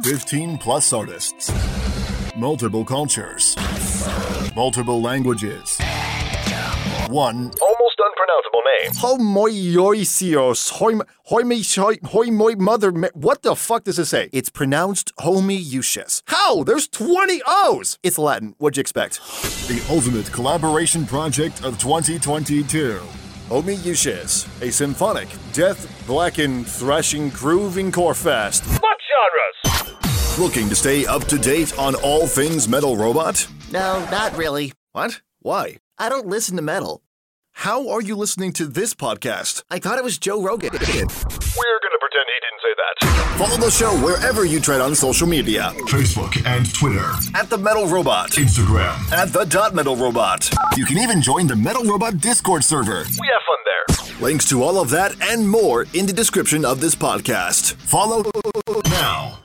15 plus artists, multiple cultures, multiple languages, one almost unpronounceable name. Homoioisios. Hoim, hoimi, hoimoi mother. What the fuck does it say? It's pronounced homoiousios. How? There's 20 O's. It's Latin. What'd you expect? the ultimate collaboration project of 2022. Homoiousios. A symphonic, death, blackened, thrashing, grooving core fest. What genres? Looking to stay up to date on all things Metal Robot? No, not really. What? Why? I don't listen to metal. How are you listening to this podcast? I thought it was Joe Rogan. We're gonna pretend he didn't say that. Follow the show wherever you tread on social media Facebook and Twitter, At the Metal Robot. Instagram. At the Dot Metal Robot. You can even join the Metal Robot Discord server. We have fun there. Links to all of that and more in the description of this podcast. Follow now.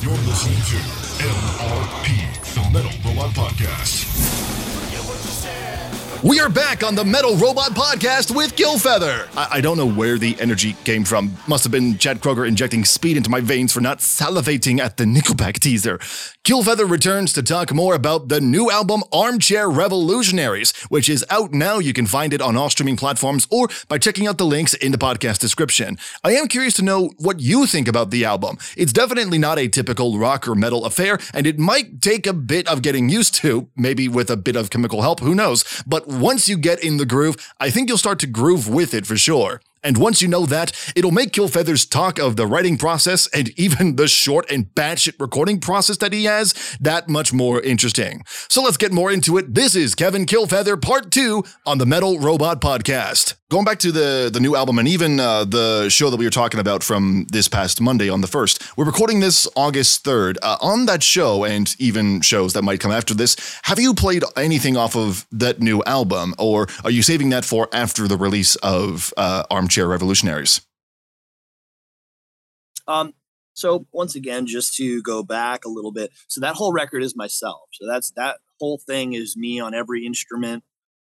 You're listening to MRP, the Metal Robot Podcast. We are back on the Metal Robot Podcast with Killfeather. I, I don't know where the energy came from. Must have been Chad Kroeger injecting speed into my veins for not salivating at the Nickelback teaser. Killfeather returns to talk more about the new album Armchair Revolutionaries, which is out now. You can find it on all streaming platforms or by checking out the links in the podcast description. I am curious to know what you think about the album. It's definitely not a typical rock or metal affair, and it might take a bit of getting used to, maybe with a bit of chemical help, who knows. But once you get in the groove, I think you'll start to groove with it for sure. And once you know that, it'll make Killfeather's talk of the writing process and even the short and batshit recording process that he has that much more interesting. So let's get more into it. This is Kevin Killfeather Part 2 on the Metal Robot Podcast. Going back to the, the new album and even uh, the show that we were talking about from this past Monday on the 1st, we're recording this August 3rd. Uh, on that show and even shows that might come after this, have you played anything off of that new album or are you saving that for after the release of uh, Armchair Revolutionaries? Um, so once again, just to go back a little bit, so that whole record is myself. So that's that whole thing is me on every instrument,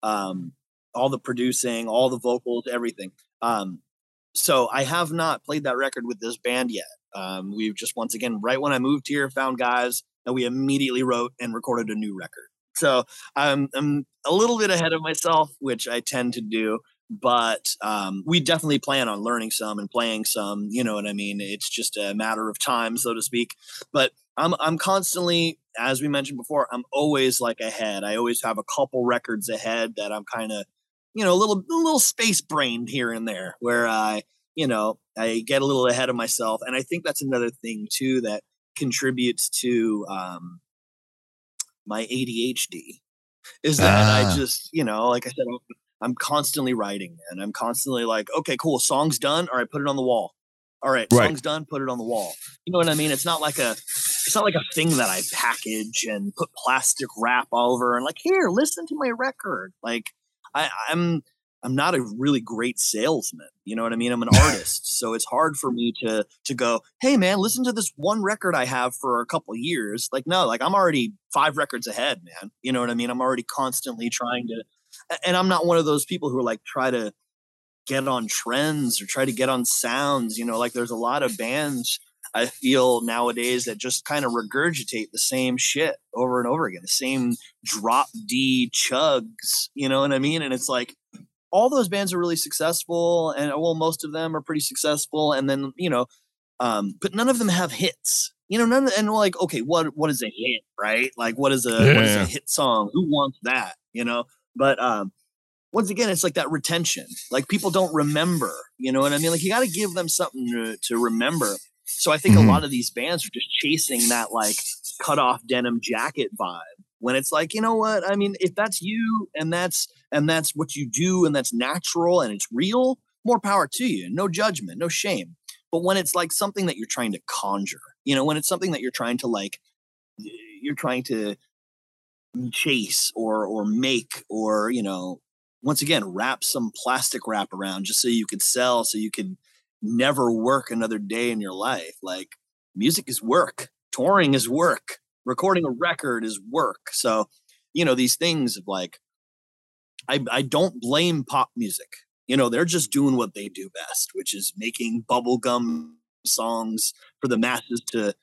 um, all the producing, all the vocals, everything. Um, so I have not played that record with this band yet. Um, we've just once again, right when I moved here, found guys and we immediately wrote and recorded a new record. So I'm I'm a little bit ahead of myself, which I tend to do but um, we definitely plan on learning some and playing some. You know what I mean? It's just a matter of time, so to speak. But I'm I'm constantly, as we mentioned before, I'm always like ahead. I always have a couple records ahead that I'm kind of, you know, a little a little space brained here and there, where I, you know, I get a little ahead of myself, and I think that's another thing too that contributes to um, my ADHD. Is that Ah. I just, you know, like I said, I'm constantly writing and I'm constantly like, okay, cool, song's done. All right, put it on the wall. All right, Right. song's done, put it on the wall. You know what I mean? It's not like a it's not like a thing that I package and put plastic wrap over and like, here, listen to my record. Like I, I'm I'm not a really great salesman. You know what I mean? I'm an artist. So it's hard for me to to go, hey man, listen to this one record I have for a couple years. Like, no, like I'm already five records ahead, man. You know what I mean? I'm already constantly trying to and I'm not one of those people who are like try to get on trends or try to get on sounds. You know, like there's a lot of bands I feel nowadays that just kind of regurgitate the same shit over and over again, the same drop D chugs. You know what I mean? And it's like all those bands are really successful, and well, most of them are pretty successful, and then you know, um, but none of them have hits. You know, none and like, okay, what what is a hit, right? Like, what is a what is a hit song? Who wants that? You know, but um, once again, it's like that retention. Like people don't remember. You know what I mean? Like you got to give them something to, to remember. So I think Mhm. a lot of these bands are just chasing that like cut off denim jacket vibe. When it's like, you know what? I mean, if that's you and that's and that's what you do and that's natural and it's real, more power to you. No judgment, no shame. But when it's like something that you're trying to conjure, you know, when it's something that you're trying to like you're trying to chase or or make or you know once again wrap some plastic wrap around just so you could sell so you could never work another day in your life. Like music is work. Touring is work. Recording a record is work. So you know these things of like i i don't blame pop music. You know they're just doing what they do best which is making bubblegum songs for the masses to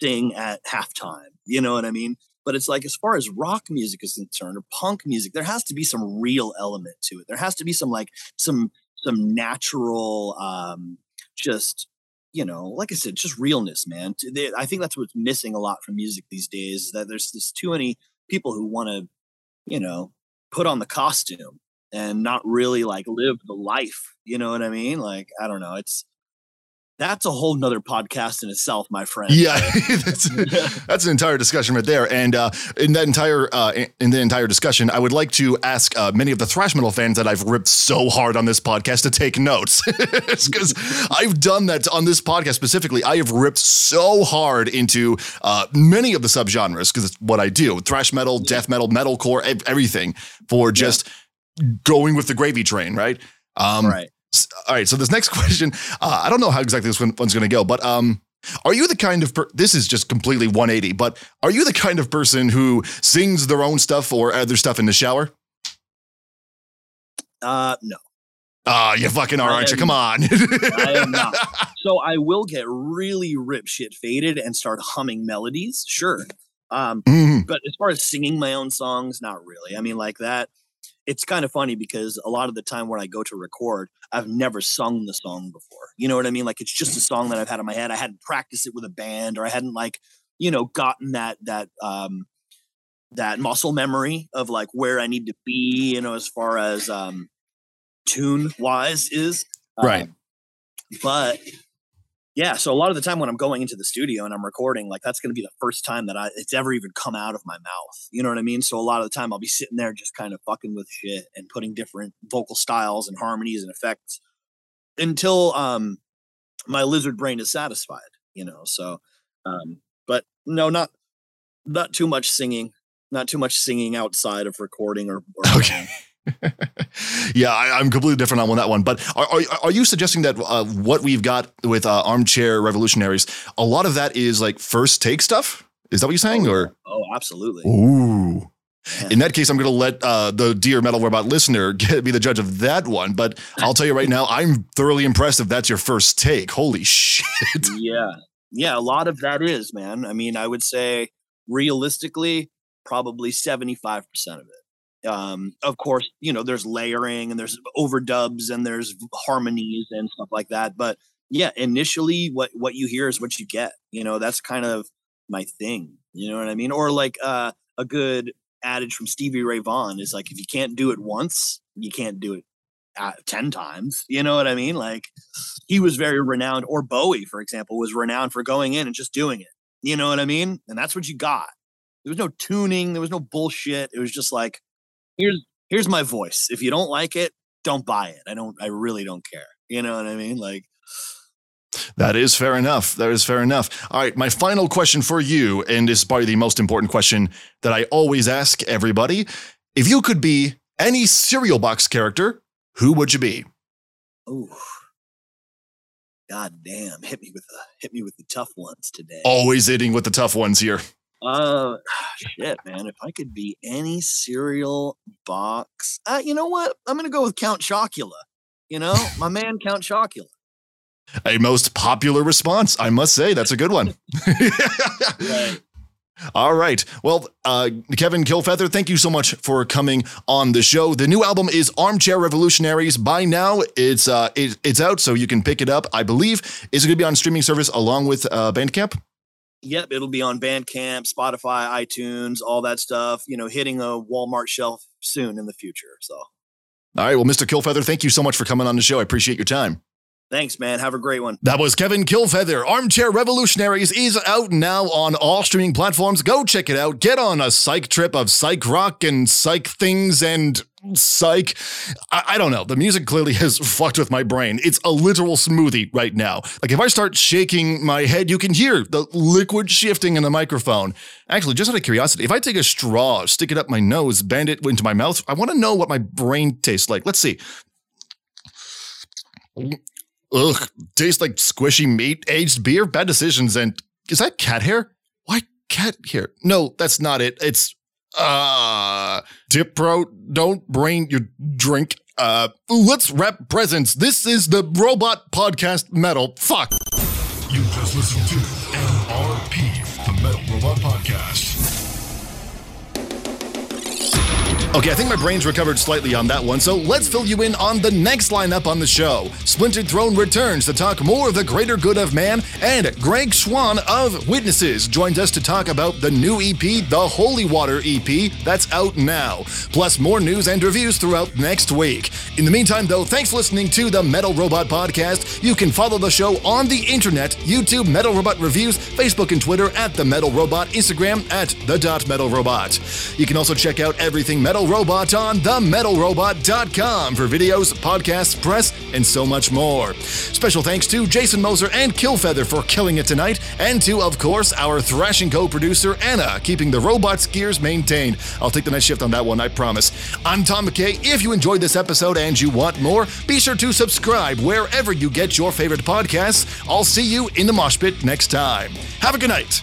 sing at halftime. You know what i mean but it's like as far as rock music is concerned or punk music there has to be some real element to it. There has to be some like some some natural um just you know like i said just realness man. I think that's what's missing a lot from music these days is that there's just too many people who want to you know put on the costume and not really like live the life you know what i mean? Like i don't know it's that's a whole nother podcast in itself my friend Yeah, that's, that's an entire discussion right there. And uh, in that entire uh, in the entire discussion, I would like to ask uh, many of the thrash metal fans that I've ripped so hard on this podcast to take notes because I've done that on this podcast specifically. I have ripped so hard into uh, many of the subgenres because it's what I do: thrash metal, death metal, metalcore, ev- everything for just going with the gravy train, right? Um, right. All right. So this next question, uh, I don't know how exactly this one, one's going to go, but um, are you the kind of per- this is just completely 180? But are you the kind of person who sings their own stuff or other stuff in the shower? uh no Ah, you fucking are, aren't you? Come on. I am not. So I will get really rip shit faded and start humming melodies, sure. Um, Mhm. but as far as singing my own songs, not really. I mean, like that. It's kind of funny because a lot of the time when I go to record, I've never sung the song before. You know what I mean? Like it's just a song that I've had in my head. I hadn't practiced it with a band, or I hadn't like, you know, gotten that that um that muscle memory of like where I need to be, you know, as far as um, tune wise is. Right. Um, but yeah, so a lot of the time when I'm going into the studio and I'm recording, like that's going to be the first time that I it's ever even come out of my mouth. You know what I mean? So a lot of the time I'll be sitting there just kind of fucking with shit and putting different vocal styles and harmonies and effects until um my lizard brain is satisfied, you know. So um but no not not too much singing, not too much singing outside of recording or, or Okay. yeah, I, I'm completely different on that one. But are, are, are you suggesting that uh, what we've got with uh, Armchair Revolutionaries, a lot of that is like first take stuff? Is that what you're saying? Or Oh, absolutely. ooh, in that case, I'm going to let uh, the dear Metal Robot listener get, be the judge of that one. But I'll tell you right now, I'm thoroughly impressed if that's your first take. Holy shit! yeah yeah a lot of that is man i mean i would say realistically probably 75% of it um of course you know there's layering and there's overdubs and there's harmonies and stuff like that but yeah initially what what you hear is what you get you know that's kind of my thing you know what i mean? Or like uh a good adage from stevie ray vaughan is like if you can't do it once you can't do it uh, 10 times you know what i mean? Like he was very renowned or bowie for example was renowned for going in and just doing it you know what i mean? And that's what you got. There was no tuning there was no bullshit it was just like here's here's my voice if you don't like it don't buy it i don't i really don't care you know what i mean like That is fair enough. That is fair enough. All right, my final question for you, and this is probably the most important question that I always ask everybody. If you could be any cereal box character, who would you be? oh god damn hit me with the hit me with the tough ones today Always hitting with the tough ones here. Uh, shit, man. If I could be any cereal box, uh, you know what? I'm gonna go with Count Chocula. You know, my man Count Chocula. A most popular response, I must say. That's a good one. All right. Well, uh, Kevin Kilfeather, thank you so much for coming on the show. The new album is Armchair Revolutionaries. By now, it's uh, it, it's out, so you can pick it up. I believe is it going to be on streaming service along with uh, Bandcamp? Yep, it'll be on Bandcamp, Spotify, iTunes, all that stuff. You know, hitting a Walmart shelf soon in the future. So, All right. Well, Mr. Killfeather, thank you so much for coming on the show. I appreciate your time. Thanks, man. Have a great one. That was Kevin Kilfeather. Armchair Revolutionaries is out now on all streaming platforms. Go check it out. Get on a psych trip of psych rock and psych things and psych. I, I don't know. The music clearly has fucked with my brain. It's a literal smoothie right now. Like if I start shaking my head, you can hear the liquid shifting in the microphone. Actually, just out of curiosity, if I take a straw, stick it up my nose, bend it into my mouth, I want to know what my brain tastes like. Let's see. Ugh, tastes like squishy meat, aged beer, bad decisions, and is that cat hair? Why cat hair? No, that's not it. It's uh dip bro, don't brain your drink. Uh let's wrap presents. This is the robot podcast metal. Fuck. You just listened to Okay, I think my brain's recovered slightly on that one, so let's fill you in on the next lineup on the show. Splintered Throne returns to talk more of the greater good of man, and Greg Schwann of Witnesses joins us to talk about the new EP, the Holy Water EP, that's out now. Plus, more news and reviews throughout next week. In the meantime, though, thanks for listening to the Metal Robot Podcast. You can follow the show on the internet, YouTube Metal Robot Reviews, Facebook and Twitter at The Metal Robot, Instagram at The Dot Metal Robot. You can also check out everything Metal Robot on themetalrobot.com for videos, podcasts, press, and so much more. Special thanks to Jason Moser and Killfeather for killing it tonight, and to, of course, our thrashing co-producer Anna, keeping the robot's gears maintained. I'll take the night shift on that one, I promise. I'm Tom McKay. If you enjoyed this episode and you want more, be sure to subscribe wherever you get your favorite podcasts. I'll see you in the mosh pit next time. Have a good night.